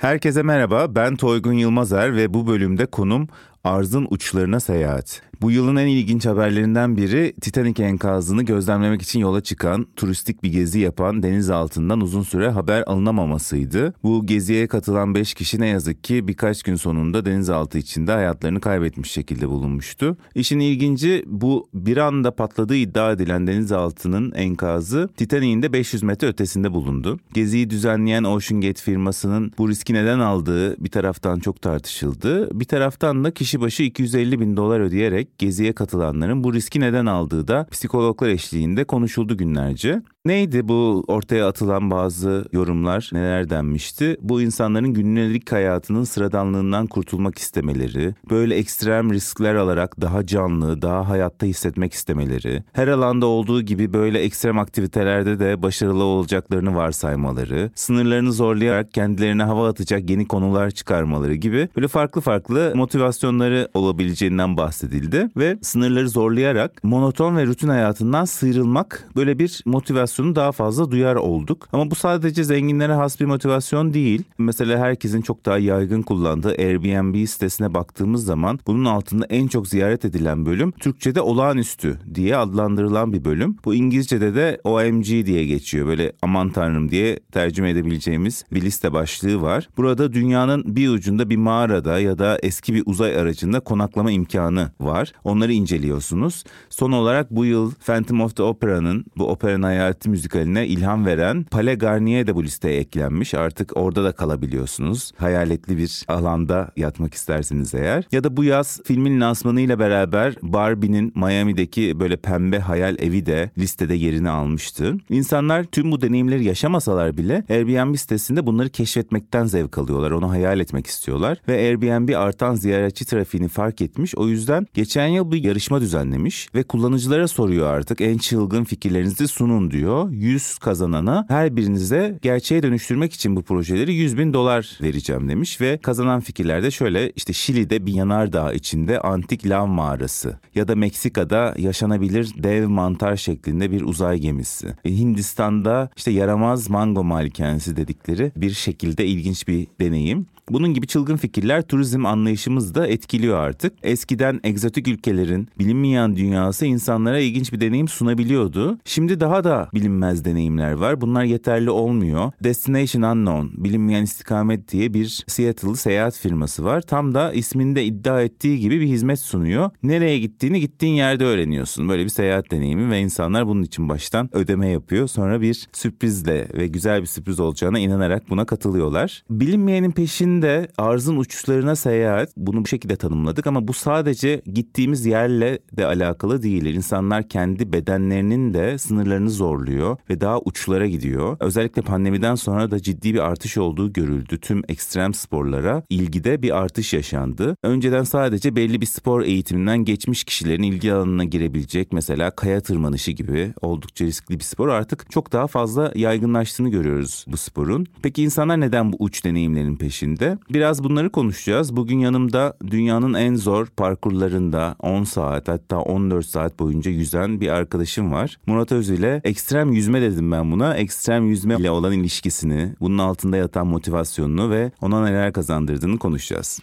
Herkese merhaba, ben Toygun Yılmazer ve bu bölümde konum arzın uçlarına seyahat. Bu yılın en ilginç haberlerinden biri Titanic enkazını gözlemlemek için yola çıkan, turistik bir gezi yapan deniz altından uzun süre haber alınamamasıydı. Bu geziye katılan 5 kişi ne yazık ki birkaç gün sonunda denizaltı içinde hayatlarını kaybetmiş şekilde bulunmuştu. İşin ilginci bu bir anda patladığı iddia edilen denizaltının enkazı Titanic'in de 500 metre ötesinde bulundu. Geziyi düzenleyen Ocean Gate firmasının bu riski neden aldığı bir taraftan çok tartışıldı. Bir taraftan da kişi başı 250 bin dolar ödeyerek geziye katılanların bu riski neden aldığı da psikologlar eşliğinde konuşuldu günlerce. Neydi bu ortaya atılan bazı yorumlar neler denmişti? Bu insanların günlük hayatının sıradanlığından kurtulmak istemeleri, böyle ekstrem riskler alarak daha canlı, daha hayatta hissetmek istemeleri, her alanda olduğu gibi böyle ekstrem aktivitelerde de başarılı olacaklarını varsaymaları, sınırlarını zorlayarak kendilerine hava atacak yeni konular çıkarmaları gibi böyle farklı farklı motivasyonları olabileceğinden bahsedildi ve sınırları zorlayarak monoton ve rutin hayatından sıyrılmak böyle bir motivasyon motivasyonu daha fazla duyar olduk. Ama bu sadece zenginlere has bir motivasyon değil. Mesela herkesin çok daha yaygın kullandığı Airbnb sitesine baktığımız zaman bunun altında en çok ziyaret edilen bölüm Türkçe'de olağanüstü diye adlandırılan bir bölüm. Bu İngilizce'de de OMG diye geçiyor. Böyle aman tanrım diye tercüme edebileceğimiz bir liste başlığı var. Burada dünyanın bir ucunda bir mağarada ya da eski bir uzay aracında konaklama imkanı var. Onları inceliyorsunuz. Son olarak bu yıl Phantom of the Opera'nın bu operanın hayatı Hayati müzikaline ilham veren Pale Garnier de bu listeye eklenmiş. Artık orada da kalabiliyorsunuz. Hayaletli bir alanda yatmak isterseniz eğer. Ya da bu yaz filmin lansmanıyla beraber Barbie'nin Miami'deki böyle pembe hayal evi de listede yerini almıştı. İnsanlar tüm bu deneyimleri yaşamasalar bile Airbnb sitesinde bunları keşfetmekten zevk alıyorlar. Onu hayal etmek istiyorlar. Ve Airbnb artan ziyaretçi trafiğini fark etmiş. O yüzden geçen yıl bir yarışma düzenlemiş ve kullanıcılara soruyor artık en çılgın fikirlerinizi sunun diyor oluyor. 100 kazanana her birinize gerçeğe dönüştürmek için bu projeleri 100 bin dolar vereceğim demiş ve kazanan fikirlerde şöyle işte Şili'de bir yanardağ içinde antik lav mağarası ya da Meksika'da yaşanabilir dev mantar şeklinde bir uzay gemisi. E, Hindistan'da işte yaramaz mango malikanesi dedikleri bir şekilde ilginç bir deneyim. Bunun gibi çılgın fikirler turizm anlayışımızı da etkiliyor artık. Eskiden egzotik ülkelerin bilinmeyen dünyası insanlara ilginç bir deneyim sunabiliyordu. Şimdi daha da bilinmez deneyimler var. Bunlar yeterli olmuyor. Destination Unknown, bilinmeyen istikamet diye bir Seattle'lı seyahat firması var. Tam da isminde iddia ettiği gibi bir hizmet sunuyor. Nereye gittiğini gittiğin yerde öğreniyorsun. Böyle bir seyahat deneyimi ve insanlar bunun için baştan ödeme yapıyor. Sonra bir sürprizle ve güzel bir sürpriz olacağına inanarak buna katılıyorlar. Bilinmeyenin peşinde de arzın uçuşlarına seyahat bunu bu şekilde tanımladık ama bu sadece gittiğimiz yerle de alakalı değil. İnsanlar kendi bedenlerinin de sınırlarını zorluyor ve daha uçlara gidiyor. Özellikle pandemiden sonra da ciddi bir artış olduğu görüldü. Tüm ekstrem sporlara ilgide bir artış yaşandı. Önceden sadece belli bir spor eğitiminden geçmiş kişilerin ilgi alanına girebilecek mesela kaya tırmanışı gibi oldukça riskli bir spor artık çok daha fazla yaygınlaştığını görüyoruz bu sporun. Peki insanlar neden bu uç deneyimlerin peşinde? Biraz bunları konuşacağız. Bugün yanımda dünyanın en zor parkurlarında 10 saat hatta 14 saat boyunca yüzen bir arkadaşım var. Murat Öz ile ekstrem yüzme dedim ben buna. Ekstrem yüzme ile olan ilişkisini, bunun altında yatan motivasyonunu ve ona neler kazandırdığını konuşacağız.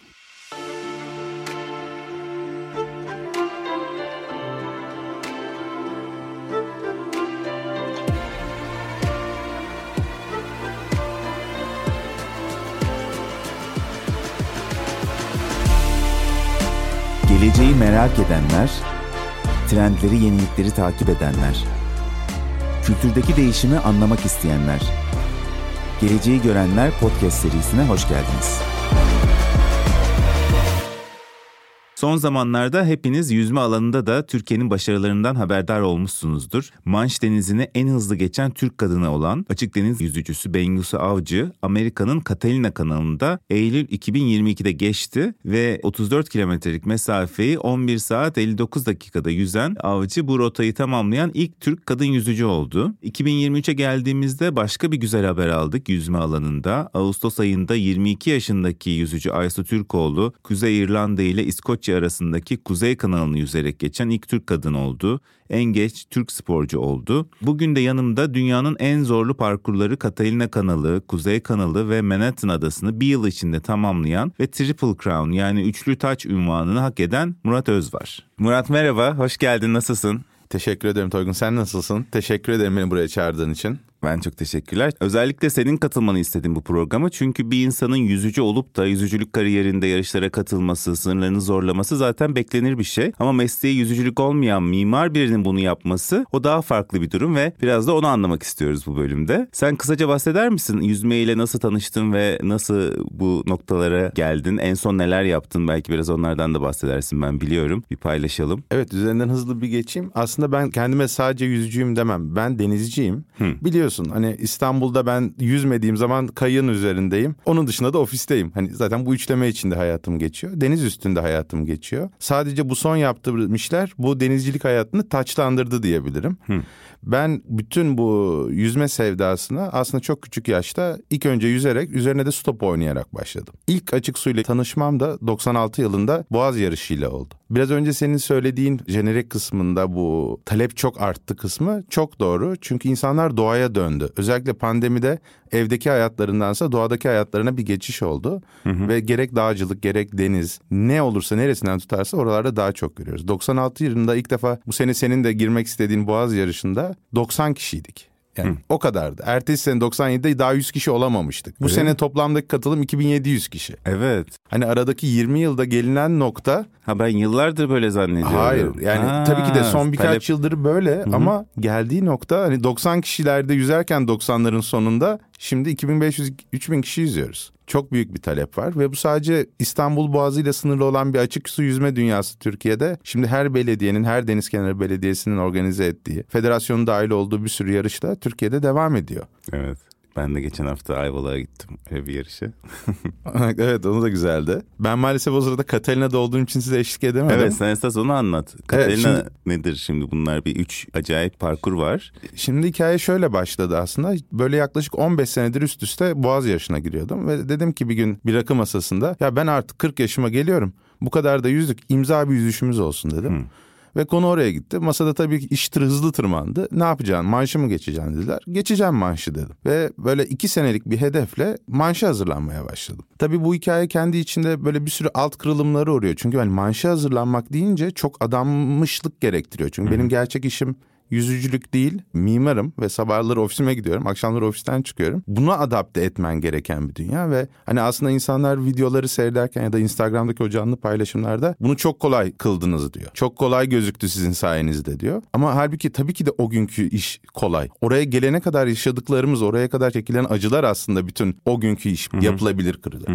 Merak edenler, trendleri, yenilikleri takip edenler, kültürdeki değişimi anlamak isteyenler. Geleceği Görenler podcast serisine hoş geldiniz. Son zamanlarda hepiniz yüzme alanında da Türkiye'nin başarılarından haberdar olmuşsunuzdur. Manş Denizi'ni en hızlı geçen Türk kadını olan açık deniz yüzücüsü Bengisu Avcı, Amerika'nın Catalina kanalında Eylül 2022'de geçti ve 34 kilometrelik mesafeyi 11 saat 59 dakikada yüzen Avcı bu rotayı tamamlayan ilk Türk kadın yüzücü oldu. 2023'e geldiğimizde başka bir güzel haber aldık yüzme alanında. Ağustos ayında 22 yaşındaki yüzücü Aysu Türkoğlu, Kuzey İrlanda ile İskoçya Boğaziçi arasındaki Kuzey kanalını yüzerek geçen ilk Türk kadın oldu. En geç Türk sporcu oldu. Bugün de yanımda dünyanın en zorlu parkurları Catalina kanalı, Kuzey kanalı ve Manhattan adasını bir yıl içinde tamamlayan ve Triple Crown yani üçlü taç ünvanını hak eden Murat Öz var. Murat merhaba, hoş geldin, nasılsın? Teşekkür ederim Toygun. Sen nasılsın? Teşekkür ederim beni buraya çağırdığın için. Ben çok teşekkürler. Özellikle senin katılmanı istedim bu programa. Çünkü bir insanın yüzücü olup da yüzücülük kariyerinde yarışlara katılması, sınırlarını zorlaması zaten beklenir bir şey. Ama mesleği yüzücülük olmayan mimar birinin bunu yapması o daha farklı bir durum ve biraz da onu anlamak istiyoruz bu bölümde. Sen kısaca bahseder misin? Yüzmeyle nasıl tanıştın ve nasıl bu noktalara geldin? En son neler yaptın? Belki biraz onlardan da bahsedersin ben biliyorum. Bir paylaşalım. Evet üzerinden hızlı bir geçeyim. Aslında ben kendime sadece yüzücüyüm demem. Ben denizciyim. Hı. Biliyorsun biliyorsun hani İstanbul'da ben yüzmediğim zaman kayığın üzerindeyim. Onun dışında da ofisteyim. Hani zaten bu üçleme içinde hayatım geçiyor. Deniz üstünde hayatım geçiyor. Sadece bu son yaptığım işler bu denizcilik hayatını taçlandırdı diyebilirim. Hı. Ben bütün bu yüzme sevdasına aslında çok küçük yaşta ilk önce yüzerek üzerine de stop oynayarak başladım. İlk açık suyla tanışmam da 96 yılında Boğaz yarışıyla oldu. Biraz önce senin söylediğin jenerik kısmında bu talep çok arttı kısmı çok doğru. Çünkü insanlar doğaya döndü. Özellikle pandemide evdeki hayatlarındansa doğadaki hayatlarına bir geçiş oldu. Hı hı. Ve gerek dağcılık gerek deniz ne olursa neresinden tutarsa oralarda daha çok görüyoruz. 96 yılında ilk defa bu sene senin de girmek istediğin Boğaz yarışında 90 kişiydik. Yani Hı. o kadardı. Ertesi sene 97'de daha 100 kişi olamamıştık. Bu evet. sene toplamdaki katılım 2700 kişi. Evet. Hani aradaki 20 yılda gelinen nokta... Ha ben yıllardır böyle zannediyorum. Hayır yani ha, tabii ki de son birkaç talep... yıldır böyle Hı-hı. ama geldiği nokta hani 90 kişilerde yüzerken 90'ların sonunda şimdi 2500-3000 kişi yüzüyoruz çok büyük bir talep var ve bu sadece İstanbul Boğazı ile sınırlı olan bir açık su yüzme dünyası Türkiye'de. Şimdi her belediyenin, her deniz kenarı belediyesinin organize ettiği, federasyonun dahil olduğu bir sürü yarışta Türkiye'de devam ediyor. Evet. Ben de geçen hafta Ayvalık'a gittim öyle bir yarışa. evet onu da güzeldi. Ben maalesef o sırada Katalina'da olduğum için size eşlik edemedim. Evet sen esas onu anlat. Katalina evet, şimdi, nedir şimdi bunlar bir üç acayip parkur var. Şimdi hikaye şöyle başladı aslında. Böyle yaklaşık 15 senedir üst üste Boğaz yarışına giriyordum. Ve dedim ki bir gün bir rakı masasında ya ben artık 40 yaşıma geliyorum. Bu kadar da yüzdük imza bir yüzüşümüz olsun dedim. Hmm. Ve konu oraya gitti. Masada tabii ki iş hızlı tırmandı. Ne yapacaksın? Manşı mı geçeceksin dediler. Geçeceğim manşı dedim. Ve böyle iki senelik bir hedefle manşı hazırlanmaya başladım. Tabii bu hikaye kendi içinde böyle bir sürü alt kırılımları uğruyor. Çünkü hani manşı hazırlanmak deyince çok adanmışlık gerektiriyor. Çünkü Hı-hı. benim gerçek işim yüzücülük değil, mimarım ve sabahları ofisime gidiyorum, akşamları ofisten çıkıyorum. Buna adapte etmen gereken bir dünya ve hani aslında insanlar videoları seyrederken ya da Instagram'daki o canlı paylaşımlarda bunu çok kolay kıldınız diyor. Çok kolay gözüktü sizin sayenizde diyor. Ama halbuki tabii ki de o günkü iş kolay. Oraya gelene kadar yaşadıklarımız, oraya kadar çekilen acılar aslında bütün o günkü iş Hı-hı. yapılabilir kırılır.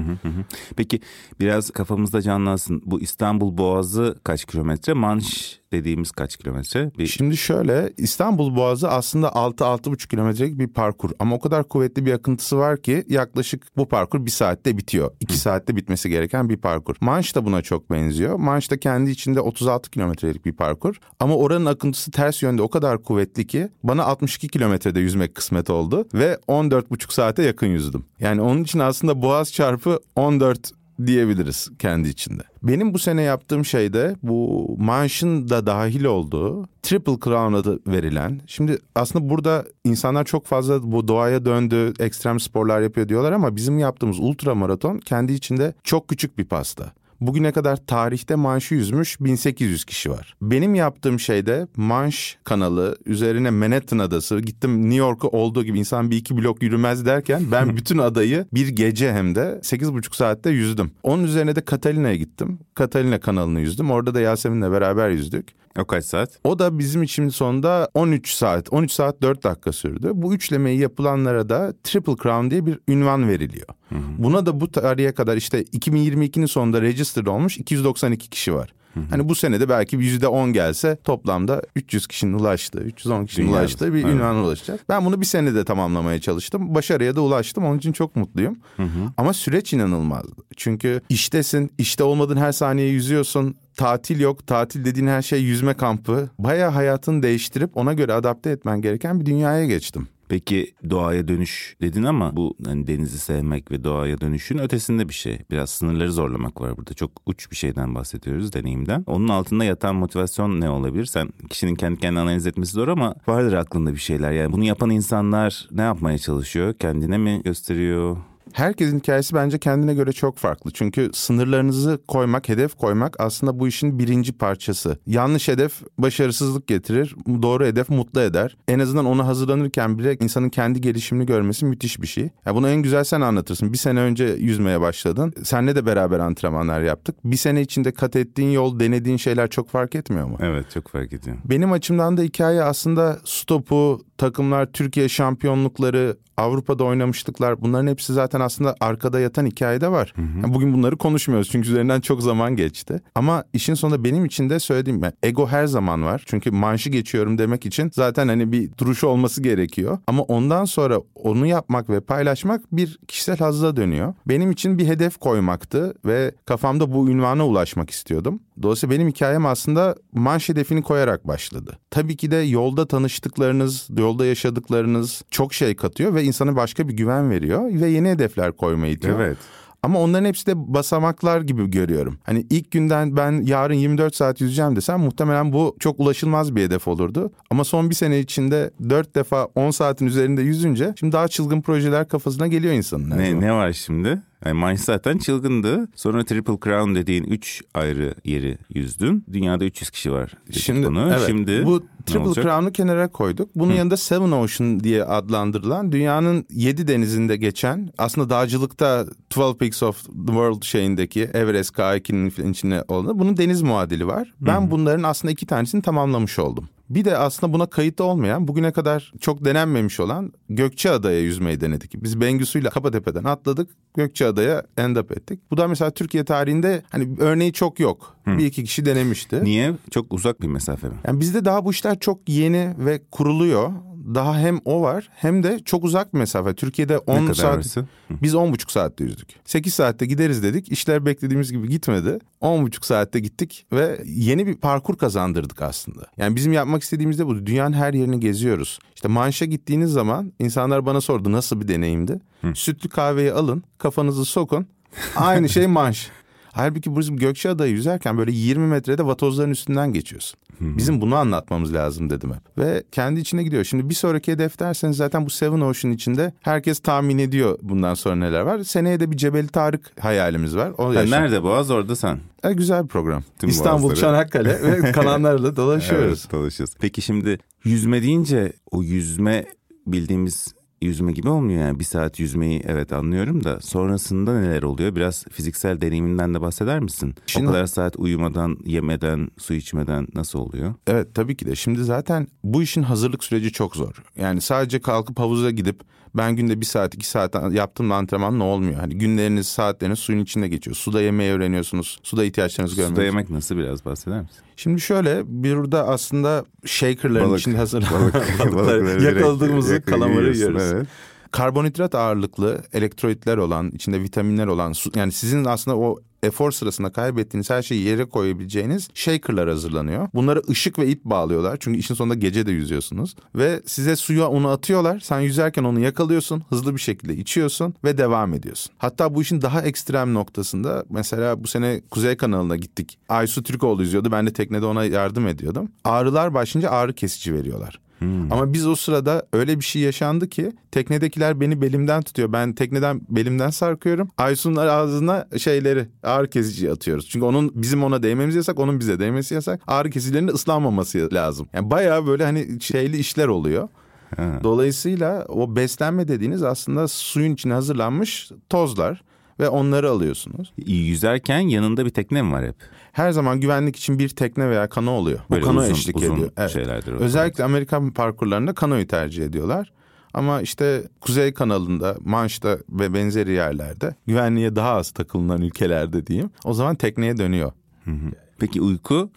Peki biraz kafamızda canlansın. Bu İstanbul Boğazı kaç kilometre? Manş dediğimiz kaç kilometre? Bir... Şimdi şöyle İstanbul Boğazı aslında 6-6,5 kilometrelik bir parkur ama o kadar kuvvetli bir akıntısı var ki yaklaşık bu parkur bir saatte bitiyor. 2 saatte bitmesi gereken bir parkur. Manş da buna çok benziyor. Manş da kendi içinde 36 kilometrelik bir parkur ama oranın akıntısı ters yönde o kadar kuvvetli ki bana 62 kilometrede yüzmek kısmet oldu ve 14,5 saate yakın yüzdüm. Yani onun için aslında Boğaz çarpı 14 diyebiliriz kendi içinde. Benim bu sene yaptığım şey de bu maaşın da dahil olduğu Triple Crown adı verilen. Şimdi aslında burada insanlar çok fazla bu doğaya döndü, ekstrem sporlar yapıyor diyorlar ama bizim yaptığımız ultra maraton kendi içinde çok küçük bir pasta. Bugüne kadar tarihte manşı yüzmüş 1800 kişi var. Benim yaptığım şeyde Manş kanalı üzerine Manhattan adası gittim New York'u olduğu gibi insan bir iki blok yürümez derken ben bütün adayı bir gece hem de 8,5 saatte yüzdüm. Onun üzerine de Katalina'ya gittim. Katalina kanalını yüzdüm. Orada da Yasemin'le beraber yüzdük. O kaç saat? O da bizim için sonunda 13 saat. 13 saat 4 dakika sürdü. Bu üçlemeyi yapılanlara da Triple Crown diye bir ünvan veriliyor. Hı hı. Buna da bu tarihe kadar işte 2022'nin sonunda registered olmuş 292 kişi var. Hı hı. Hani bu senede belki yüzde on gelse toplamda 300 kişinin ulaştığı, 310 kişinin Dünyada. ulaştığı bir evet. ünvana ulaşacağız. Ben bunu bir senede tamamlamaya çalıştım. Başarıya da ulaştım. Onun için çok mutluyum. Hı hı. Ama süreç inanılmazdı. Çünkü iştesin, işte olmadığın her saniye yüzüyorsun tatil yok. Tatil dediğin her şey yüzme kampı. Baya hayatını değiştirip ona göre adapte etmen gereken bir dünyaya geçtim. Peki doğaya dönüş dedin ama bu hani denizi sevmek ve doğaya dönüşün ötesinde bir şey. Biraz sınırları zorlamak var burada. Çok uç bir şeyden bahsediyoruz deneyimden. Onun altında yatan motivasyon ne olabilir? Sen kişinin kendi kendine analiz etmesi zor ama vardır aklında bir şeyler. Yani bunu yapan insanlar ne yapmaya çalışıyor? Kendine mi gösteriyor? Herkesin hikayesi bence kendine göre çok farklı. Çünkü sınırlarınızı koymak, hedef koymak aslında bu işin birinci parçası. Yanlış hedef başarısızlık getirir, doğru hedef mutlu eder. En azından ona hazırlanırken bile insanın kendi gelişimini görmesi müthiş bir şey. Ya bunu en güzel sen anlatırsın. Bir sene önce yüzmeye başladın. Senle de beraber antrenmanlar yaptık. Bir sene içinde kat ettiğin yol, denediğin şeyler çok fark etmiyor mu? Evet çok fark ediyor. Benim açımdan da hikaye aslında stopu, takımlar, Türkiye şampiyonlukları, Avrupa'da oynamışlıklar bunların hepsi zaten aslında arkada yatan hikayede var. Hı hı. Yani bugün bunları konuşmuyoruz çünkü üzerinden çok zaman geçti. Ama işin sonunda benim için de söylediğim ben ego her zaman var. Çünkü manşı geçiyorum demek için zaten hani bir duruşu olması gerekiyor. Ama ondan sonra onu yapmak ve paylaşmak bir kişisel hazla dönüyor. Benim için bir hedef koymaktı ve kafamda bu ünvana ulaşmak istiyordum. Dolayısıyla benim hikayem aslında manş hedefini koyarak başladı. Tabii ki de yolda tanıştıklarınız, yolda yaşadıklarınız çok şey katıyor ve insana başka bir güven veriyor ve yeni hedefler koymayı itiyor. Evet. Ama onların hepsi de basamaklar gibi görüyorum. Hani ilk günden ben yarın 24 saat yüzeceğim desem muhtemelen bu çok ulaşılmaz bir hedef olurdu. Ama son bir sene içinde 4 defa 10 saatin üzerinde yüzünce şimdi daha çılgın projeler kafasına geliyor insanın. Ne, ne var şimdi? Yani Mainz zaten çılgındı. Sonra Triple Crown dediğin 3 ayrı yeri yüzdün. Dünyada 300 kişi var. Şimdi, bunu. Evet, Şimdi bu Triple Crown'u kenara koyduk. Bunun Hı. yanında Seven Ocean diye adlandırılan dünyanın 7 denizinde geçen aslında dağcılıkta 12 Peaks of the World şeyindeki Everest K2'nin içinde olan bunun deniz muadili var. Ben Hı. bunların aslında iki tanesini tamamlamış oldum. Bir de aslında buna kayıtlı olmayan, bugüne kadar çok denenmemiş olan Gökçeada'ya yüzmeyi denedik. Biz Bengüsü'yle Kapatepe'den atladık, Gökçeada'ya end up ettik. Bu da mesela Türkiye tarihinde hani örneği çok yok. Hı. Bir iki kişi denemişti. Niye? Çok uzak bir mesafe mi? Yani bizde daha bu işler çok yeni ve kuruluyor daha hem o var hem de çok uzak bir mesafe. Türkiye'de 10 saat arası? biz 10 buçuk saatte yüzdük. 8 saatte gideriz dedik. İşler beklediğimiz gibi gitmedi. 10 buçuk saatte gittik ve yeni bir parkur kazandırdık aslında. Yani bizim yapmak istediğimiz de bu. Dünyanın her yerini geziyoruz. İşte Manş'a gittiğiniz zaman insanlar bana sordu nasıl bir deneyimdi? Hı. Sütlü kahveyi alın, kafanızı sokun. Aynı şey Manş. Halbuki bizim Gökçeada'yı yüzerken böyle 20 metrede vatozların üstünden geçiyorsun. Bizim bunu anlatmamız lazım dedim hep. Ve kendi içine gidiyor. Şimdi bir sonraki hedef derseniz zaten bu Seven Ocean içinde herkes tahmin ediyor bundan sonra neler var. Seneye de bir Cebeli Tarık hayalimiz var. O yani nerede Boğaz orada sen. E, güzel bir program. Tüm İstanbul, boğazları. Çanakkale ve kanallarla dolaşıyoruz. evet, dolaşıyoruz. Peki şimdi yüzme deyince o yüzme bildiğimiz yüzme gibi olmuyor yani. Bir saat yüzmeyi evet anlıyorum da sonrasında neler oluyor? Biraz fiziksel deneyiminden de bahseder misin? Şimdi, o kadar saat uyumadan, yemeden, su içmeden nasıl oluyor? Evet tabii ki de. Şimdi zaten bu işin hazırlık süreci çok zor. Yani sadece kalkıp havuza gidip ben günde bir saat iki saat yaptığım antrenman ne olmuyor? Hani günleriniz saatleriniz suyun içinde geçiyor. Suda yemeği öğreniyorsunuz. Suda ihtiyaçlarınızı görmüyorsunuz. Suda yemek nasıl biraz bahseder misin? Şimdi şöyle burada aslında shakerların balık, içinde hazır balık, yakaladığımızı kalamarı yiyoruz. Evet. Karbonhidrat ağırlıklı elektrolitler olan, içinde vitaminler olan, yani sizin aslında o efor sırasında kaybettiğiniz her şeyi yere koyabileceğiniz shakerlar hazırlanıyor. Bunları ışık ve ip bağlıyorlar. Çünkü işin sonunda gece de yüzüyorsunuz. Ve size suya onu atıyorlar. Sen yüzerken onu yakalıyorsun. Hızlı bir şekilde içiyorsun ve devam ediyorsun. Hatta bu işin daha ekstrem noktasında mesela bu sene Kuzey kanalına gittik. Aysu Türkoğlu yüzüyordu. Ben de teknede ona yardım ediyordum. Ağrılar başlayınca ağrı kesici veriyorlar. Hmm. Ama biz o sırada öyle bir şey yaşandı ki teknedekiler beni belimden tutuyor. Ben tekneden belimden sarkıyorum. Aysun'un ağzına şeyleri ağrı kesici atıyoruz. Çünkü onun bizim ona değmemiz yasak, onun bize değmesi yasak. Ağrı kesicilerinin ıslanmaması lazım. Yani bayağı böyle hani şeyli işler oluyor. Ha. Dolayısıyla o beslenme dediğiniz aslında suyun içine hazırlanmış tozlar ve onları alıyorsunuz. Yüzerken yanında bir tekne mi var hep? Her zaman güvenlik için bir tekne veya kano oluyor. Böyle o kano uzun, eşlik uzun ediyor. Evet. şeylerdir. Özellikle Amerikan parkurlarında kanoyu tercih ediyorlar. Ama işte Kuzey kanalında, Manş'ta ve benzeri yerlerde güvenliğe daha az takılınan ülkelerde diyeyim. O zaman tekneye dönüyor. Hı hı. Peki uyku?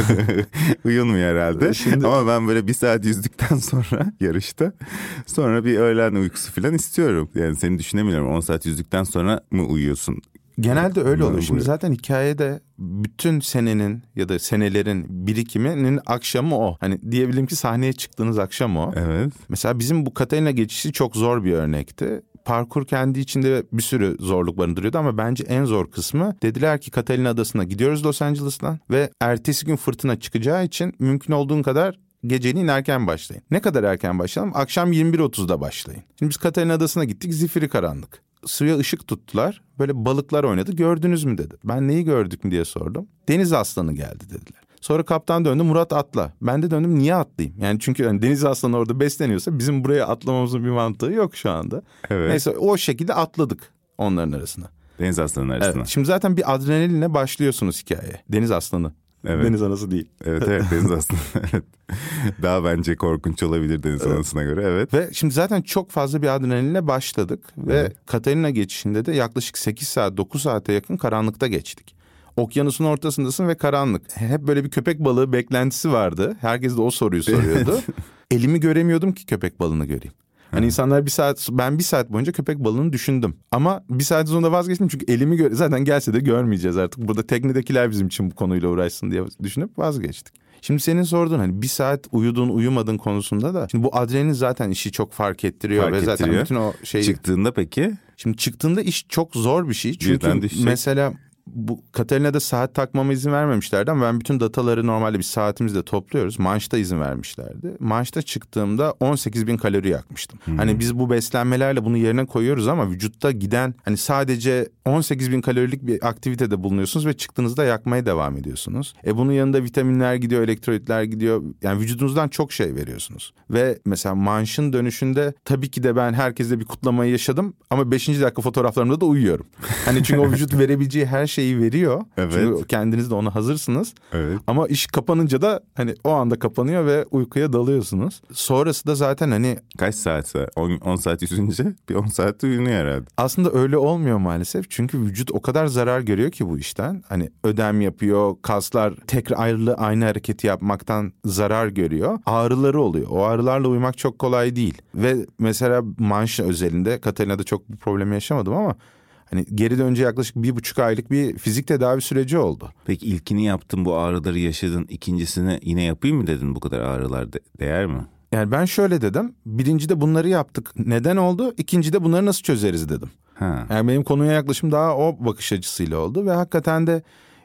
Uyunmuyor herhalde. Şimdi... Ama ben böyle bir saat yüzdükten sonra yarışta sonra bir öğlen uykusu falan istiyorum. Yani seni düşünemiyorum 10 saat yüzdükten sonra mı uyuyorsun? Genelde öyle oluyor. Şimdi zaten hikayede bütün senenin ya da senelerin birikiminin akşamı o. Hani diyebilirim ki sahneye çıktığınız akşam o. Evet. Mesela bizim bu Katalina geçişi çok zor bir örnekti. Parkur kendi içinde bir sürü zorluk barındırıyordu ama bence en zor kısmı dediler ki Catalina Adası'na gidiyoruz Los Angeles'tan ve ertesi gün fırtına çıkacağı için mümkün olduğun kadar geceliğin erken başlayın. Ne kadar erken başlayalım? Akşam 21.30'da başlayın. Şimdi biz Catalina Adası'na gittik zifiri karanlık. Suya ışık tuttular. Böyle balıklar oynadı. Gördünüz mü dedi. Ben neyi gördük mü diye sordum. Deniz aslanı geldi dediler. Sonra kaptan döndü Murat atla. Ben de döndüm niye atlayayım? Yani çünkü yani deniz aslanı orada besleniyorsa bizim buraya atlamamızın bir mantığı yok şu anda. Evet. Neyse o şekilde atladık onların arasına. Deniz aslanı arasına. Evet. Şimdi zaten bir adrenalinle başlıyorsunuz hikayeye. Deniz aslanı. Evet. Deniz anası değil. Evet evet deniz aslanı. evet. Daha bence korkunç olabilir deniz anasına göre. Evet. Ve şimdi zaten çok fazla bir adrenalinle başladık. Ve Katalina geçişinde de yaklaşık 8 saat 9 saate yakın karanlıkta geçtik. Okyanusun ortasındasın ve karanlık. Hep böyle bir köpek balığı beklentisi vardı. Herkes de o soruyu soruyordu. Elimi göremiyordum ki köpek balığını göreyim. Hani insanlar bir saat ben bir saat boyunca köpek balığını düşündüm. Ama bir saat sonra vazgeçtim çünkü elimi gö- zaten gelse de görmeyeceğiz artık. Burada teknedekiler bizim için bu konuyla uğraşsın diye düşünüp vazgeçtik. Şimdi senin sorduğun hani bir saat uyudun uyumadın konusunda da şimdi bu adrenalin zaten işi çok fark ettiriyor Fark ve zaten ettiriyor. bütün o şey Çıktığında peki Şimdi çıktığında iş çok zor bir şey. Çünkü mesela bu Katalina'da saat takmama izin vermemişlerdi ama ben bütün dataları normalde bir saatimizle topluyoruz. Manşta izin vermişlerdi. Manşta çıktığımda 18 bin kalori yakmıştım. Hani biz bu beslenmelerle bunu yerine koyuyoruz ama vücutta giden hani sadece 18 bin kalorilik bir aktivitede bulunuyorsunuz ve çıktığınızda yakmaya devam ediyorsunuz. E bunun yanında vitaminler gidiyor, elektrolitler gidiyor. Yani vücudunuzdan çok şey veriyorsunuz. Ve mesela manşın dönüşünde tabii ki de ben herkesle bir kutlamayı yaşadım ama 5. dakika fotoğraflarımda da uyuyorum. Hani çünkü o vücut verebileceği her şeyi veriyor. Evet. Çünkü kendiniz de ona hazırsınız. Evet. Ama iş kapanınca da hani o anda kapanıyor ve uykuya dalıyorsunuz. Sonrası da zaten hani kaç saatse 10, 10 saat yüzünce bir 10 saatte uyunuyor herhalde. aslında öyle olmuyor maalesef. Çünkü vücut o kadar zarar görüyor ki bu işten. Hani ödem yapıyor, kaslar tekrar ayrılı aynı hareketi yapmaktan zarar görüyor. Ağrıları oluyor. O ağrılarla uyumak çok kolay değil. Ve mesela manş özelinde Katalina'da çok bu problemi yaşamadım ama hani geri dönünce yaklaşık bir buçuk aylık bir fizik tedavi süreci oldu. Peki ilkini yaptın bu ağrıları yaşadın. ikincisini yine yapayım mı dedin bu kadar ağrılar de- değer mi? Yani ben şöyle dedim. Birincide bunları yaptık. Neden oldu? İkincide bunları nasıl çözeriz dedim. Ha. Yani benim konuya yaklaşım daha o bakış açısıyla oldu ve hakikaten de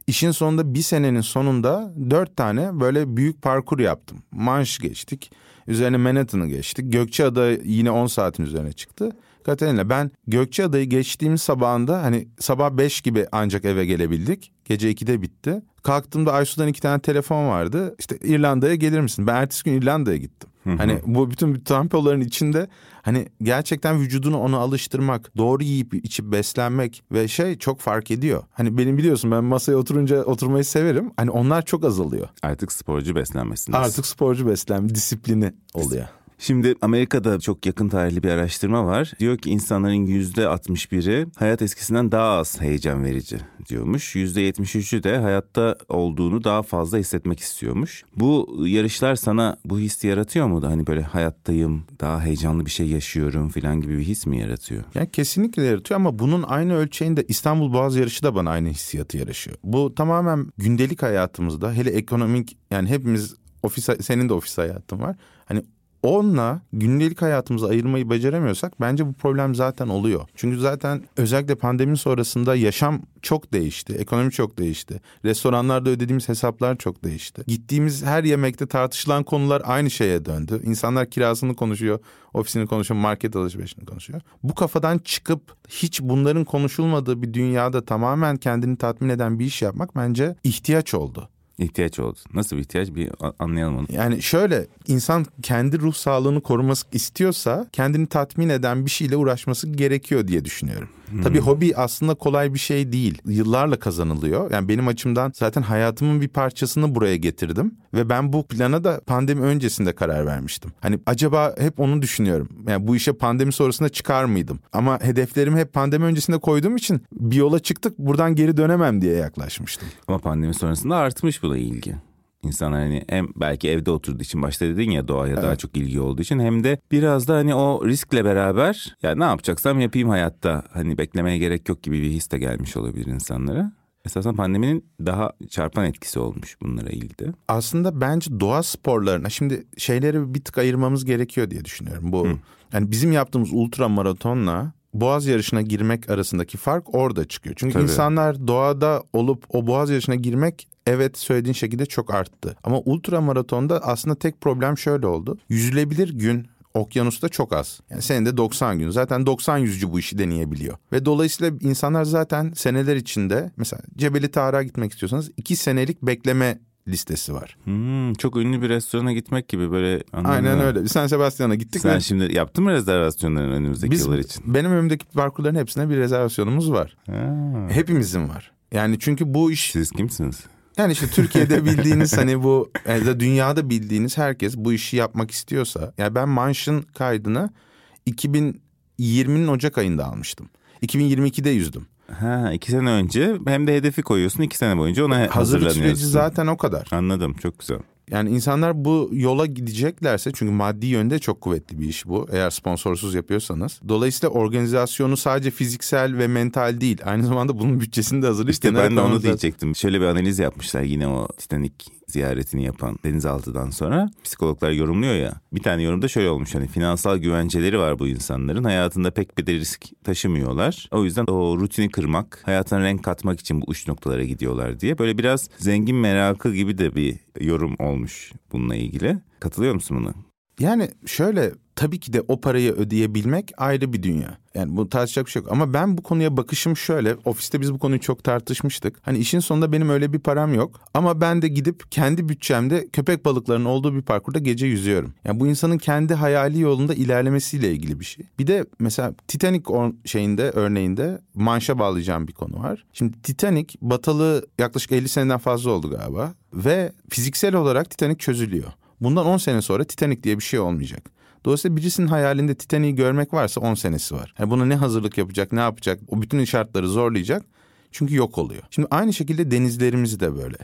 işin sonunda bir senenin sonunda dört tane böyle büyük parkur yaptım. Manş geçtik. Üzerine Manhattan'ı geçtik. Gökçeada yine 10 saatin üzerine çıktı. Katerina ben Gökçeada'yı geçtiğim sabahında hani sabah 5 gibi ancak eve gelebildik. Gece 2'de bitti. Kalktığımda Aysu'dan iki tane telefon vardı. İşte İrlanda'ya gelir misin? Ben ertesi gün İrlanda'ya gittim. Hani bu bütün tempoların içinde hani gerçekten vücudunu ona alıştırmak, doğru yiyip içip beslenmek ve şey çok fark ediyor. Hani benim biliyorsun ben masaya oturunca oturmayı severim. Hani onlar çok azalıyor. Artık sporcu beslenmesiniz. Artık sporcu beslenme disiplini oluyor. Şimdi Amerika'da çok yakın tarihli bir araştırma var. Diyor ki insanların yüzde 61'i hayat eskisinden daha az heyecan verici diyormuş. Yüzde 73'ü de hayatta olduğunu daha fazla hissetmek istiyormuş. Bu yarışlar sana bu hissi yaratıyor mu? Hani böyle hayattayım, daha heyecanlı bir şey yaşıyorum falan gibi bir his mi yaratıyor? Yani kesinlikle yaratıyor ama bunun aynı ölçeğinde İstanbul Boğaz yarışı da bana aynı hissiyatı yaratıyor. Bu tamamen gündelik hayatımızda hele ekonomik yani hepimiz ofis senin de ofis hayatın var. Hani onunla gündelik hayatımızı ayırmayı beceremiyorsak bence bu problem zaten oluyor. Çünkü zaten özellikle pandemi sonrasında yaşam çok değişti. Ekonomi çok değişti. Restoranlarda ödediğimiz hesaplar çok değişti. Gittiğimiz her yemekte tartışılan konular aynı şeye döndü. İnsanlar kirasını konuşuyor, ofisini konuşuyor, market alışverişini konuşuyor. Bu kafadan çıkıp hiç bunların konuşulmadığı bir dünyada tamamen kendini tatmin eden bir iş yapmak bence ihtiyaç oldu. İhtiyaç oldu. Nasıl bir ihtiyaç bir anlayalım onu. Yani şöyle insan kendi ruh sağlığını koruması istiyorsa kendini tatmin eden bir şeyle uğraşması gerekiyor diye düşünüyorum. Tabii hobi aslında kolay bir şey değil. Yıllarla kazanılıyor. Yani benim açımdan zaten hayatımın bir parçasını buraya getirdim ve ben bu plana da pandemi öncesinde karar vermiştim. Hani acaba hep onu düşünüyorum. Yani bu işe pandemi sonrasında çıkar mıydım? Ama hedeflerimi hep pandemi öncesinde koyduğum için bir yola çıktık buradan geri dönemem diye yaklaşmıştım. Ama pandemi sonrasında artmış buna ilgi. İnsanlar hani hem belki evde oturduğu için başta dedin ya doğaya daha çok ilgi olduğu için hem de biraz da hani o riskle beraber ya ne yapacaksam yapayım hayatta hani beklemeye gerek yok gibi bir his de gelmiş olabilir insanlara. Esasen pandeminin daha çarpan etkisi olmuş bunlara ilgili. Aslında bence doğa sporlarına şimdi şeyleri bir tık ayırmamız gerekiyor diye düşünüyorum. Bu yani bizim yaptığımız ultra maratonla boğaz yarışına girmek arasındaki fark orada çıkıyor. Çünkü Tabii. insanlar doğada olup o boğaz yarışına girmek evet söylediğin şekilde çok arttı. Ama ultra maratonda aslında tek problem şöyle oldu. Yüzülebilir gün okyanusta çok az. Yani senede 90 gün. Zaten 90 yüzücü bu işi deneyebiliyor. Ve dolayısıyla insanlar zaten seneler içinde mesela Cebeli Tarık'a gitmek istiyorsanız 2 senelik bekleme listesi var. Hmm, çok ünlü bir restorana gitmek gibi böyle. Aynen öyle. Biz San Sebastian'a gittik Sen ve şimdi yaptın mı rezervasyonları önümüzdeki biz yıllar için? benim önümdeki parkurların hepsine bir rezervasyonumuz var. Ha. Hepimizin var. Yani çünkü bu iş Siz kimsiniz? yani işte Türkiye'de bildiğiniz hani bu ya da dünyada bildiğiniz herkes bu işi yapmak istiyorsa. Yani ben Manş'ın kaydını 2020'nin Ocak ayında almıştım. 2022'de yüzdüm. Ha iki sene önce hem de hedefi koyuyorsun iki sene boyunca ona Hazırlık hazırlanıyorsun. süreci zaten o kadar. Anladım çok güzel. Yani insanlar bu yola gideceklerse çünkü maddi yönde çok kuvvetli bir iş bu. Eğer sponsorsuz yapıyorsanız. Dolayısıyla organizasyonu sadece fiziksel ve mental değil. Aynı zamanda bunun bütçesini de hazırlayıp İşte ben de onu diyecektim. Şöyle bir analiz yapmışlar yine o Titanic ziyaretini yapan denizaltıdan sonra psikologlar yorumluyor ya. Bir tane yorumda şöyle olmuş hani finansal güvenceleri var bu insanların. Hayatında pek bir de risk taşımıyorlar. O yüzden o rutini kırmak, hayatına renk katmak için bu uç noktalara gidiyorlar diye. Böyle biraz zengin merakı gibi de bir yorum olmuş bununla ilgili. Katılıyor musun buna? Yani şöyle tabii ki de o parayı ödeyebilmek ayrı bir dünya. Yani bu tartışacak bir şey yok. Ama ben bu konuya bakışım şöyle. Ofiste biz bu konuyu çok tartışmıştık. Hani işin sonunda benim öyle bir param yok. Ama ben de gidip kendi bütçemde köpek balıklarının olduğu bir parkurda gece yüzüyorum. Yani bu insanın kendi hayali yolunda ilerlemesiyle ilgili bir şey. Bir de mesela Titanic şeyinde örneğinde manşa bağlayacağım bir konu var. Şimdi Titanic batalı yaklaşık 50 seneden fazla oldu galiba. Ve fiziksel olarak Titanic çözülüyor. Bundan 10 sene sonra Titanic diye bir şey olmayacak. Dolayısıyla birisinin hayalinde Titanic'i görmek varsa 10 senesi var. Yani buna ne hazırlık yapacak, ne yapacak, o bütün şartları zorlayacak. Çünkü yok oluyor. Şimdi aynı şekilde denizlerimiz de böyle.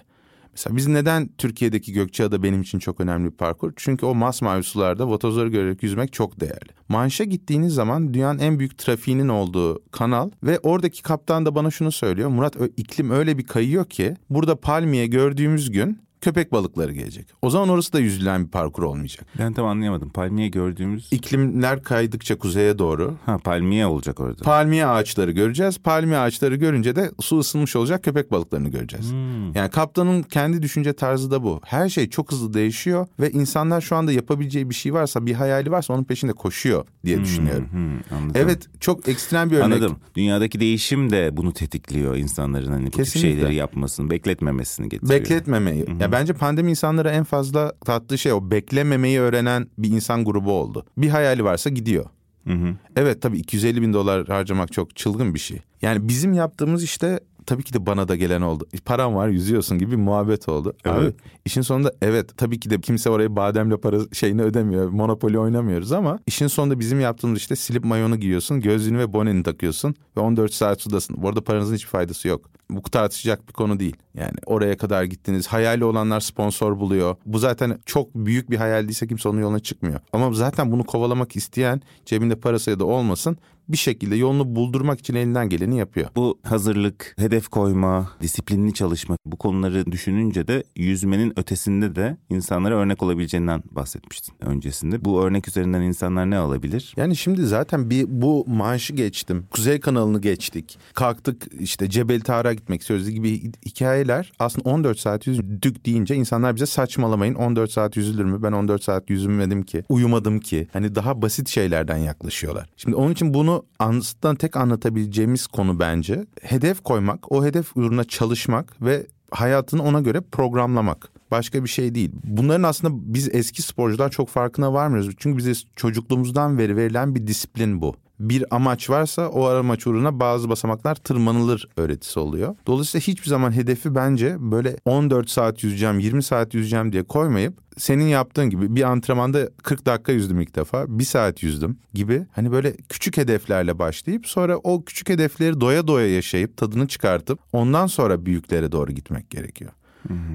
Mesela biz neden Türkiye'deki Gökçeada benim için çok önemli bir parkur? Çünkü o masmavi sularda vatozoru görerek yüzmek çok değerli. Manş'a gittiğiniz zaman dünyanın en büyük trafiğinin olduğu kanal ve oradaki kaptan da bana şunu söylüyor. Murat iklim öyle bir kayıyor ki burada palmiye gördüğümüz gün köpek balıkları gelecek. O zaman orası da yüzülen bir parkur olmayacak. Ben tam anlayamadım. Palmiye gördüğümüz... İklimler kaydıkça kuzeye doğru Ha palmiye olacak orada. palmiye ağaçları göreceğiz. Palmiye ağaçları görünce de su ısınmış olacak köpek balıklarını göreceğiz. Hmm. Yani kaptanın kendi düşünce tarzı da bu. Her şey çok hızlı değişiyor ve insanlar şu anda yapabileceği bir şey varsa, bir hayali varsa onun peşinde koşuyor diye düşünüyorum. Hmm, anladım. Evet, çok ekstrem bir örnek. Anladım. Dünyadaki değişim de bunu tetikliyor insanların hani bu tip Kesinlikle. şeyleri yapmasını, bekletmemesini getiriyor. Bekletmemeyi. Bence pandemi insanlara en fazla tattığı şey o beklememeyi öğrenen bir insan grubu oldu. Bir hayali varsa gidiyor. Hı hı. Evet tabii 250 bin dolar harcamak çok çılgın bir şey. Yani bizim yaptığımız işte tabii ki de bana da gelen oldu. Param var yüzüyorsun gibi bir muhabbet oldu. Evet. Abi işin sonunda evet tabii ki de kimse oraya bademle para şeyini ödemiyor. Monopoly oynamıyoruz ama işin sonunda bizim yaptığımız işte silip mayonu giyiyorsun, gözlüğünü ve boneni takıyorsun ve 14 saat sudasın. Bu arada paranızın hiçbir faydası yok. Bu tartışacak bir konu değil. Yani oraya kadar gittiniz. Hayali olanlar sponsor buluyor. Bu zaten çok büyük bir hayal değilse kimse onun yoluna çıkmıyor. Ama zaten bunu kovalamak isteyen cebinde parası ya da olmasın bir şekilde yolunu buldurmak için elinden geleni yapıyor. Bu hazırlık, hedef koyma, disiplinli çalışma bu konuları düşününce de yüzmenin ötesinde de insanlara örnek olabileceğinden bahsetmiştin öncesinde. Bu örnek üzerinden insanlar ne alabilir? Yani şimdi zaten bir bu maaşı geçtim. Kuzey kanalını geçtik. Kalktık işte Cebel Tarık'a gitmek istiyoruz gibi hikayeler aslında 14 saat yüzdük deyince insanlar bize saçmalamayın 14 saat yüzülür mü? Ben 14 saat yüzmedim ki. Uyumadım ki. Hani daha basit şeylerden yaklaşıyorlar. Şimdi onun için bunu aslında tek anlatabileceğimiz konu bence hedef koymak, o hedef uğruna çalışmak ve hayatını ona göre programlamak. Başka bir şey değil. Bunların aslında biz eski sporcular çok farkına varmıyoruz. Çünkü bize çocukluğumuzdan beri verilen bir disiplin bu. Bir amaç varsa o amaç uğruna bazı basamaklar tırmanılır öğretisi oluyor. Dolayısıyla hiçbir zaman hedefi bence böyle 14 saat yüzeceğim, 20 saat yüzeceğim diye koymayıp senin yaptığın gibi bir antrenmanda 40 dakika yüzdüm ilk defa, bir saat yüzdüm gibi. Hani böyle küçük hedeflerle başlayıp sonra o küçük hedefleri doya doya yaşayıp tadını çıkartıp ondan sonra büyüklere doğru gitmek gerekiyor.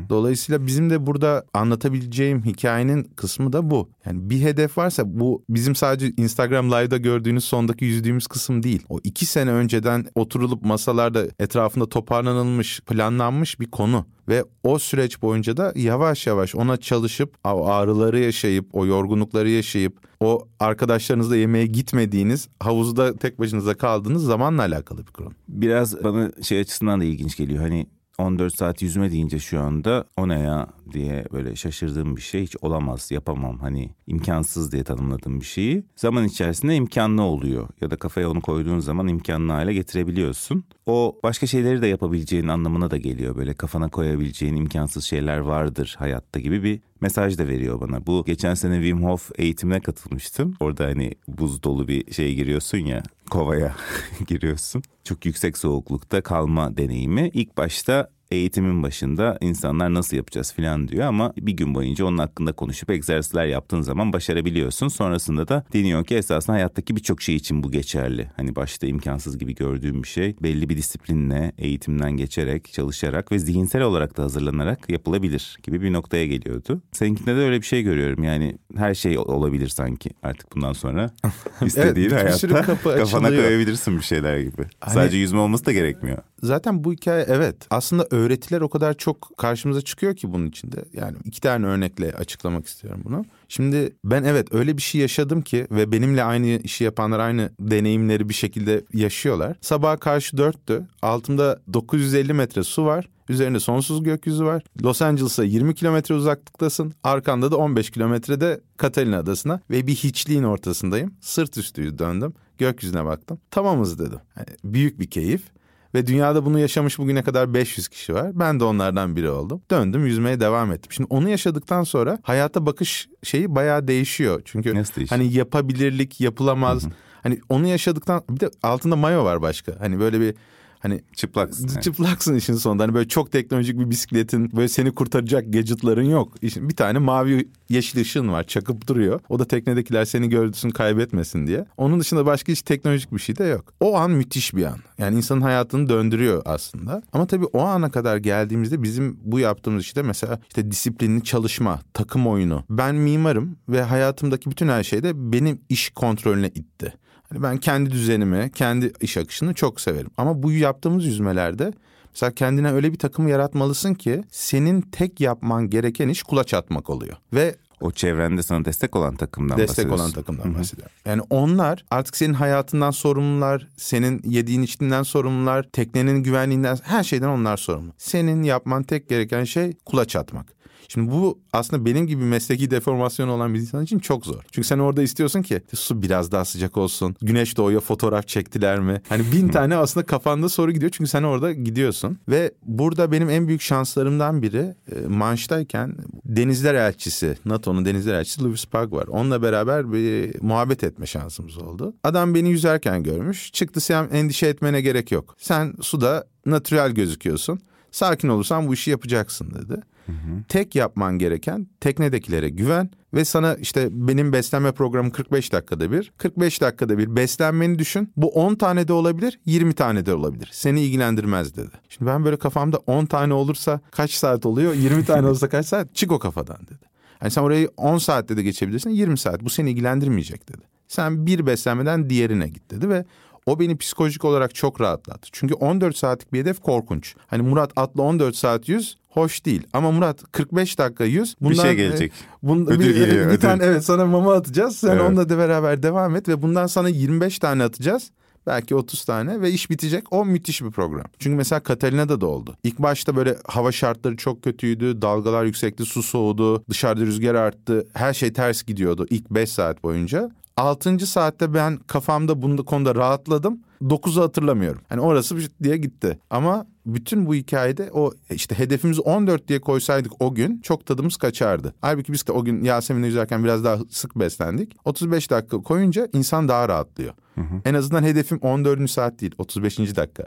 Dolayısıyla bizim de burada anlatabileceğim hikayenin kısmı da bu. Yani bir hedef varsa bu bizim sadece Instagram Live'da gördüğünüz sondaki yüzdüğümüz kısım değil. O iki sene önceden oturulup masalarda etrafında toparlanılmış, planlanmış bir konu. Ve o süreç boyunca da yavaş yavaş ona çalışıp ağrıları yaşayıp o yorgunlukları yaşayıp o arkadaşlarınızla yemeğe gitmediğiniz havuzda tek başınıza kaldığınız zamanla alakalı bir konu. Biraz bana şey açısından da ilginç geliyor. Hani 14 saat yüzme deyince şu anda o ne ya diye böyle şaşırdığım bir şey. Hiç olamaz yapamam. Hani imkansız diye tanımladığım bir şeyi. Zaman içerisinde imkanlı oluyor. Ya da kafaya onu koyduğun zaman imkanlı hale getirebiliyorsun. O başka şeyleri de yapabileceğin anlamına da geliyor. Böyle kafana koyabileceğin imkansız şeyler vardır hayatta gibi bir mesaj da veriyor bana. Bu geçen sene Wim Hof eğitimine katılmıştım. Orada hani buz dolu bir şeye giriyorsun ya kovaya giriyorsun. Çok yüksek soğuklukta kalma deneyimi. İlk başta eğitimin başında insanlar nasıl yapacağız falan diyor ama bir gün boyunca onun hakkında konuşup egzersizler yaptığın zaman başarabiliyorsun. Sonrasında da deniyor ki esasında hayattaki birçok şey için bu geçerli. Hani başta imkansız gibi gördüğüm bir şey belli bir disiplinle, eğitimden geçerek, çalışarak ve zihinsel olarak da hazırlanarak yapılabilir gibi bir noktaya geliyordu. Seninkinde de öyle bir şey görüyorum. Yani her şey olabilir sanki artık bundan sonra. istediğin evet, hayatta kapı kafana koyabilirsin bir şeyler gibi. Hani... Sadece yüzme olması da gerekmiyor zaten bu hikaye evet aslında öğretiler o kadar çok karşımıza çıkıyor ki bunun içinde. Yani iki tane örnekle açıklamak istiyorum bunu. Şimdi ben evet öyle bir şey yaşadım ki ve benimle aynı işi yapanlar aynı deneyimleri bir şekilde yaşıyorlar. Sabah karşı dörttü. Altımda 950 metre su var. Üzerinde sonsuz gökyüzü var. Los Angeles'a 20 kilometre uzaklıktasın. Arkanda da 15 kilometrede Catalina Adası'na ve bir hiçliğin ortasındayım. Sırt üstü döndüm. Gökyüzüne baktım. Tamamız dedim. Yani büyük bir keyif. Ve dünyada bunu yaşamış bugüne kadar 500 kişi var. Ben de onlardan biri oldum. Döndüm yüzmeye devam ettim. Şimdi onu yaşadıktan sonra hayata bakış şeyi bayağı değişiyor. Çünkü hani yapabilirlik, yapılamaz. Hı hı. Hani onu yaşadıktan bir de altında mayo var başka. Hani böyle bir Hani çıplaksın. Çıplaksın işin sonunda. Hani böyle çok teknolojik bir bisikletin böyle seni kurtaracak gadgetların yok. İşin, bir tane mavi yeşil ışığın var çakıp duruyor. O da teknedekiler seni gördüğün kaybetmesin diye. Onun dışında başka hiç teknolojik bir şey de yok. O an müthiş bir an. Yani insanın hayatını döndürüyor aslında. Ama tabii o ana kadar geldiğimizde bizim bu yaptığımız işte mesela işte disiplinli çalışma, takım oyunu. Ben mimarım ve hayatımdaki bütün her şeyde benim iş kontrolüne itti. Hani ben kendi düzenimi, kendi iş akışını çok severim. Ama bu yaptığımız yüzmelerde mesela kendine öyle bir takım yaratmalısın ki senin tek yapman gereken iş kulaç atmak oluyor. Ve o çevrende sana destek olan takımdan Destek olan takımdan bahsediyorum. Yani onlar artık senin hayatından sorumlular, senin yediğin içtiğinden sorumlular, teknenin güvenliğinden her şeyden onlar sorumlu. Senin yapman tek gereken şey kulaç atmak. Şimdi bu aslında benim gibi mesleki deformasyon olan bir insan için çok zor. Çünkü sen orada istiyorsun ki su biraz daha sıcak olsun. Güneş doğuyor fotoğraf çektiler mi? Hani bin tane aslında kafanda soru gidiyor. Çünkü sen orada gidiyorsun. Ve burada benim en büyük şanslarımdan biri e, Manş'tayken Denizler Elçisi, NATO'nun Denizler Elçisi Louis Pag var. Onunla beraber bir muhabbet etme şansımız oldu. Adam beni yüzerken görmüş. Çıktı sen endişe etmene gerek yok. Sen suda natürel gözüküyorsun. Sakin olursan bu işi yapacaksın dedi. Hı. Tek yapman gereken teknedekilere güven ve sana işte benim beslenme programım 45 dakikada bir. 45 dakikada bir beslenmeni düşün. Bu 10 tane de olabilir, 20 tane de olabilir. Seni ilgilendirmez dedi. Şimdi ben böyle kafamda 10 tane olursa kaç saat oluyor? 20 tane olursa kaç saat? Çık o kafadan dedi. Yani sen orayı 10 saatte de geçebilirsin, 20 saat. Bu seni ilgilendirmeyecek dedi. Sen bir beslenmeden diğerine git dedi ve o beni psikolojik olarak çok rahatlattı. Çünkü 14 saatlik bir hedef korkunç. Hani Murat atla 14 saat yüz hoş değil. Ama Murat 45 dakika yüz. Bundan, bir şey gelecek. E, bun, ödül bir, geliyor. Bir ödül. tane evet sana mama atacağız. Sen evet. onunla da beraber devam et ve bundan sana 25 tane atacağız belki 30 tane ve iş bitecek. O müthiş bir program. Çünkü mesela Catalina'da da oldu. İlk başta böyle hava şartları çok kötüydü. Dalgalar yüksekti, su soğudu, dışarıda rüzgar arttı. Her şey ters gidiyordu ilk 5 saat boyunca. Altıncı saatte ben kafamda bunda konuda rahatladım. Dokuzu hatırlamıyorum. Hani orası diye gitti. Ama bütün bu hikayede o işte hedefimizi 14 diye koysaydık o gün çok tadımız kaçardı. Halbuki biz de o gün Yasemin'le yüzerken biraz daha sık beslendik. 35 dakika koyunca insan daha rahatlıyor. Hı hı. En azından hedefim 14. saat değil 35. dakika.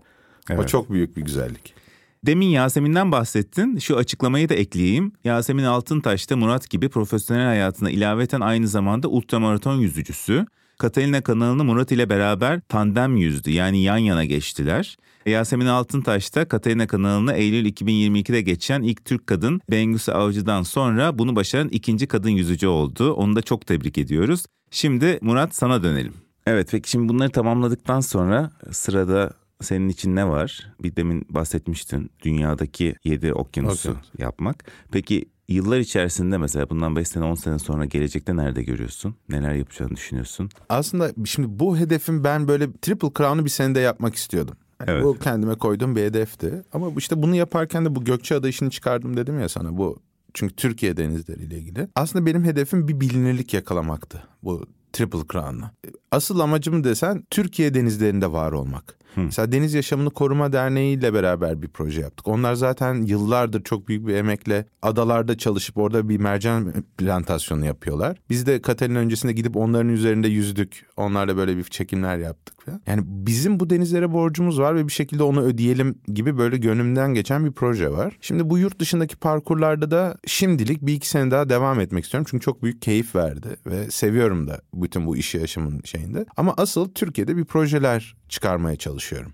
Evet. O çok büyük bir güzellik. Demin Yasemin'den bahsettin. Şu açıklamayı da ekleyeyim. Yasemin Altıntaş da Murat gibi profesyonel hayatına ilaveten aynı zamanda ultramaraton yüzücüsü. Catalina kanalını Murat ile beraber tandem yüzdü. Yani yan yana geçtiler. Yasemin Altıntaş da Catalina kanalını Eylül 2022'de geçen ilk Türk kadın Bengüsü Avcı'dan sonra bunu başaran ikinci kadın yüzücü oldu. Onu da çok tebrik ediyoruz. Şimdi Murat sana dönelim. Evet peki şimdi bunları tamamladıktan sonra sırada senin için ne var? Bir demin bahsetmiştin dünyadaki 7 okyanusu Okyanus. yapmak. Peki yıllar içerisinde mesela bundan 5 sene 10 sene sonra gelecekte nerede görüyorsun? Neler yapacağını düşünüyorsun? Aslında şimdi bu hedefim ben böyle Triple Crown'u bir senede yapmak istiyordum. Yani Evet. Bu kendime koyduğum bir hedefti. Ama işte bunu yaparken de bu Gökçeada işini çıkardım dedim ya sana. Bu çünkü Türkiye denizleriyle ilgili. Aslında benim hedefim bir bilinirlik yakalamaktı. Bu Triple Crown'la. Asıl amacım desen Türkiye denizlerinde var olmak. Mesela Deniz Yaşamını Koruma Derneği ile beraber bir proje yaptık. Onlar zaten yıllardır çok büyük bir emekle adalarda çalışıp orada bir mercan plantasyonu yapıyorlar. Biz de Katalin öncesinde gidip onların üzerinde yüzdük. Onlarla böyle bir çekimler yaptık falan. Yani bizim bu denizlere borcumuz var ve bir şekilde onu ödeyelim gibi böyle gönlümden geçen bir proje var. Şimdi bu yurt dışındaki parkurlarda da şimdilik bir iki sene daha devam etmek istiyorum. Çünkü çok büyük keyif verdi ve seviyorum da bütün bu işi yaşamın şeyinde. Ama asıl Türkiye'de bir projeler çıkarmaya çalışıyorum.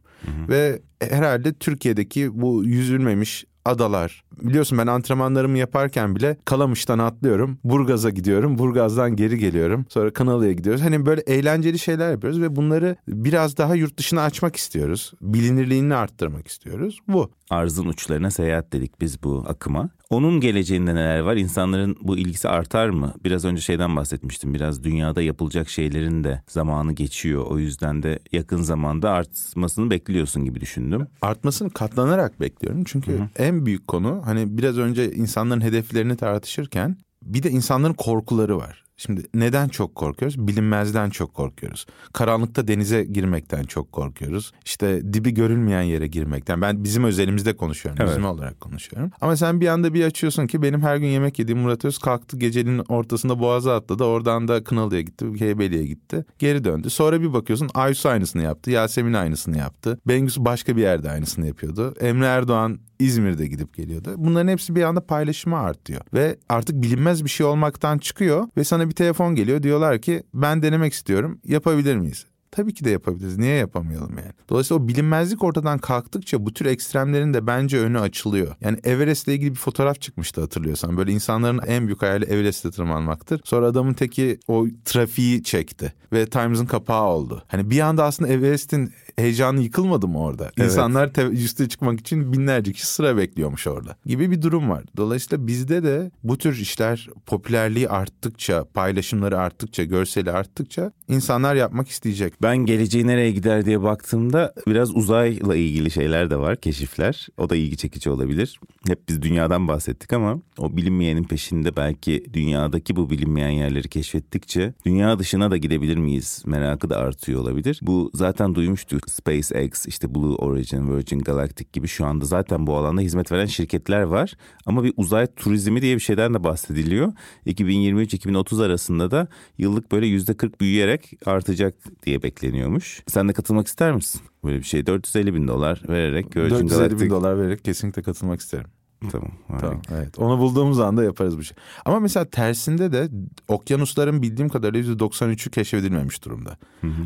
Ve herhalde Türkiye'deki bu yüzülmemiş adalar. Biliyorsun ben antrenmanlarımı yaparken bile Kalamış'tan atlıyorum. Burgaz'a gidiyorum. Burgaz'dan geri geliyorum. Sonra Kanalı'ya gidiyoruz. Hani böyle eğlenceli şeyler yapıyoruz ve bunları biraz daha yurt dışına açmak istiyoruz. Bilinirliğini arttırmak istiyoruz. Bu. Arzın uçlarına seyahat dedik biz bu akıma. Onun geleceğinde neler var? İnsanların bu ilgisi artar mı? Biraz önce şeyden bahsetmiştim. Biraz dünyada yapılacak şeylerin de zamanı geçiyor. O yüzden de yakın zamanda artmasını bekliyorsun gibi düşündüm. Artmasını katlanarak bekliyorum. Çünkü en büyük konu hani biraz önce insanların hedeflerini tartışırken bir de insanların korkuları var. Şimdi neden çok korkuyoruz? Bilinmezden çok korkuyoruz. Karanlıkta denize girmekten çok korkuyoruz. İşte dibi görülmeyen yere girmekten. Ben bizim özelimizde konuşuyorum. Evet. Bizim olarak konuşuyorum. Ama sen bir anda bir açıyorsun ki benim her gün yemek yediğim Murat Öz kalktı gecenin ortasında boğaza atladı. Oradan da Kınalı'ya gitti, Heybeli'ye gitti. Geri döndü. Sonra bir bakıyorsun Aysu aynısını yaptı. Yasemin aynısını yaptı. Bengüsü başka bir yerde aynısını yapıyordu. Emre Erdoğan İzmir'de gidip geliyordu. Bunların hepsi bir anda paylaşıma artıyor. Ve artık bilinmez bir şey olmaktan çıkıyor ve sana bir telefon geliyor. Diyorlar ki ben denemek istiyorum yapabilir miyiz? Tabii ki de yapabiliriz. Niye yapamayalım yani? Dolayısıyla o bilinmezlik ortadan kalktıkça bu tür ekstremlerin de bence önü açılıyor. Yani Everest'le ilgili bir fotoğraf çıkmıştı hatırlıyorsan. Böyle insanların en büyük hayali Everest'e tırmanmaktır. Sonra adamın teki o trafiği çekti ve Times'ın kapağı oldu. Hani bir anda aslında Everest'in heyecanı yıkılmadı mı orada? Evet. İnsanlar te- üste çıkmak için binlerce kişi sıra bekliyormuş orada. Gibi bir durum var. Dolayısıyla bizde de bu tür işler popülerliği arttıkça, paylaşımları arttıkça, görseli arttıkça insanlar yapmak isteyecek. Ben geleceği nereye gider diye baktığımda biraz uzayla ilgili şeyler de var, keşifler. O da ilgi çekici olabilir. Hep biz dünyadan bahsettik ama o bilinmeyenin peşinde belki dünyadaki bu bilinmeyen yerleri keşfettikçe dünya dışına da gidebilir miyiz merakı da artıyor olabilir. Bu zaten duymuştuk. SpaceX, işte Blue Origin, Virgin Galactic gibi şu anda zaten bu alanda hizmet veren şirketler var. Ama bir uzay turizmi diye bir şeyden de bahsediliyor. 2023-2030 arasında da yıllık böyle %40 büyüyerek artacak diye bekleniyormuş. Sen de katılmak ister misin? Böyle bir şey 450 bin dolar vererek Virgin 450 Galactic. bin dolar vererek kesinlikle katılmak isterim. Tamam. harika. Tamam evet. Onu bulduğumuz anda yaparız bu şey. Ama mesela tersinde de okyanusların bildiğim kadarıyla %93'ü keşfedilmemiş durumda.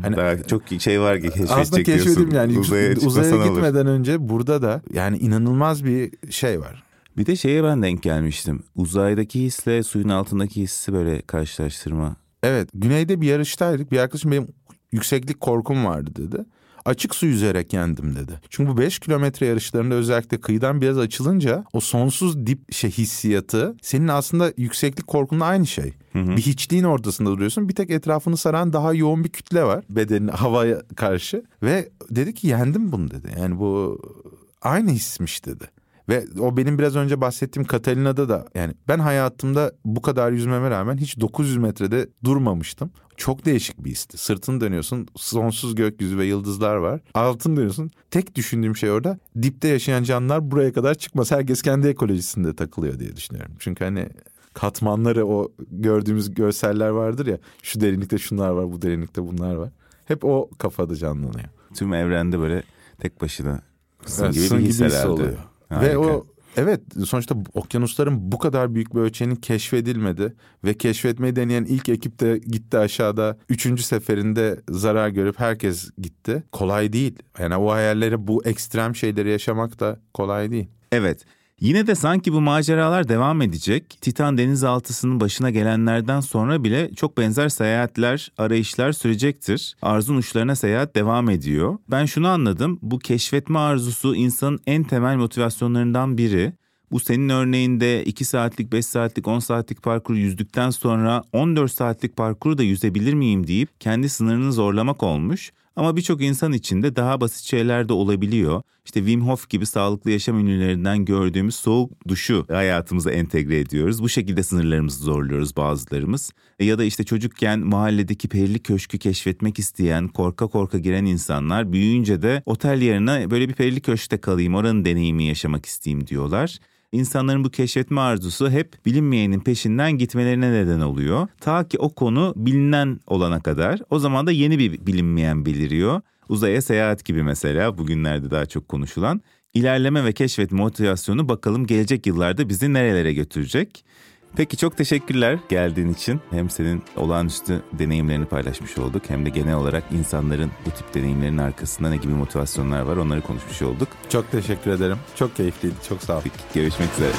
Hani Daha çok şey var ki keşfedecek aslında keşfedim yani Uzaya, uzaya, çıkmasan olur. gitmeden önce burada da yani inanılmaz bir şey var. Bir de şeye ben denk gelmiştim. Uzaydaki hisle suyun altındaki hissi böyle karşılaştırma. Evet güneyde bir yarıştaydık bir arkadaşım benim yükseklik korkum vardı dedi. Açık su yüzerek yendim dedi. Çünkü bu 5 kilometre yarışlarında özellikle kıyıdan biraz açılınca o sonsuz dip şey hissiyatı senin aslında yükseklik korkunla aynı şey. Bir hiçliğin ortasında duruyorsun. Bir tek etrafını saran daha yoğun bir kütle var bedenin havaya karşı ve dedi ki yendim bunu dedi. Yani bu aynı hismiş dedi. Ve o benim biraz önce bahsettiğim Katalina'da da yani ben hayatımda bu kadar yüzmeme rağmen hiç 900 metrede durmamıştım. Çok değişik bir histi. Sırtını dönüyorsun sonsuz gökyüzü ve yıldızlar var. Altını dönüyorsun. Tek düşündüğüm şey orada dipte yaşayan canlılar buraya kadar çıkmaz. Herkes kendi ekolojisinde takılıyor diye düşünüyorum. Çünkü hani katmanları o gördüğümüz görseller vardır ya. Şu derinlikte şunlar var bu derinlikte bunlar var. Hep o kafada canlanıyor. Tüm evrende böyle tek başına Evet, gibi sın bir his oluyor. Harika. Ve o Evet sonuçta okyanusların bu kadar büyük bir ölçeğinin keşfedilmedi ve keşfetmeyi deneyen ilk ekip de gitti aşağıda. Üçüncü seferinde zarar görüp herkes gitti. Kolay değil. Yani o hayalleri bu ekstrem şeyleri yaşamak da kolay değil. Evet. Yine de sanki bu maceralar devam edecek. Titan denizaltısının başına gelenlerden sonra bile çok benzer seyahatler, arayışlar sürecektir. Arzun uçlarına seyahat devam ediyor. Ben şunu anladım. Bu keşfetme arzusu insanın en temel motivasyonlarından biri. Bu senin örneğinde 2 saatlik, 5 saatlik, 10 saatlik parkur yüzdükten sonra 14 saatlik parkuru da yüzebilir miyim deyip kendi sınırını zorlamak olmuş. Ama birçok insan için de daha basit şeyler de olabiliyor. İşte Wim Hof gibi sağlıklı yaşam ünlülerinden gördüğümüz soğuk duşu hayatımıza entegre ediyoruz. Bu şekilde sınırlarımızı zorluyoruz bazılarımız. E ya da işte çocukken mahalledeki perili köşkü keşfetmek isteyen, korka korka giren insanlar büyüyünce de otel yerine böyle bir perili köşkte kalayım, oranın deneyimi yaşamak isteyeyim diyorlar. İnsanların bu keşfetme arzusu hep bilinmeyenin peşinden gitmelerine neden oluyor. Ta ki o konu bilinen olana kadar. O zaman da yeni bir bilinmeyen beliriyor. Uzaya seyahat gibi mesela bugünlerde daha çok konuşulan. İlerleme ve keşfetme motivasyonu bakalım gelecek yıllarda bizi nerelere götürecek. Peki çok teşekkürler geldiğin için. Hem senin olağanüstü deneyimlerini paylaşmış olduk hem de genel olarak insanların bu tip deneyimlerin arkasında ne gibi motivasyonlar var onları konuşmuş olduk. Çok teşekkür ederim. Çok keyifliydi. Çok sağ ol. Peki, görüşmek üzere.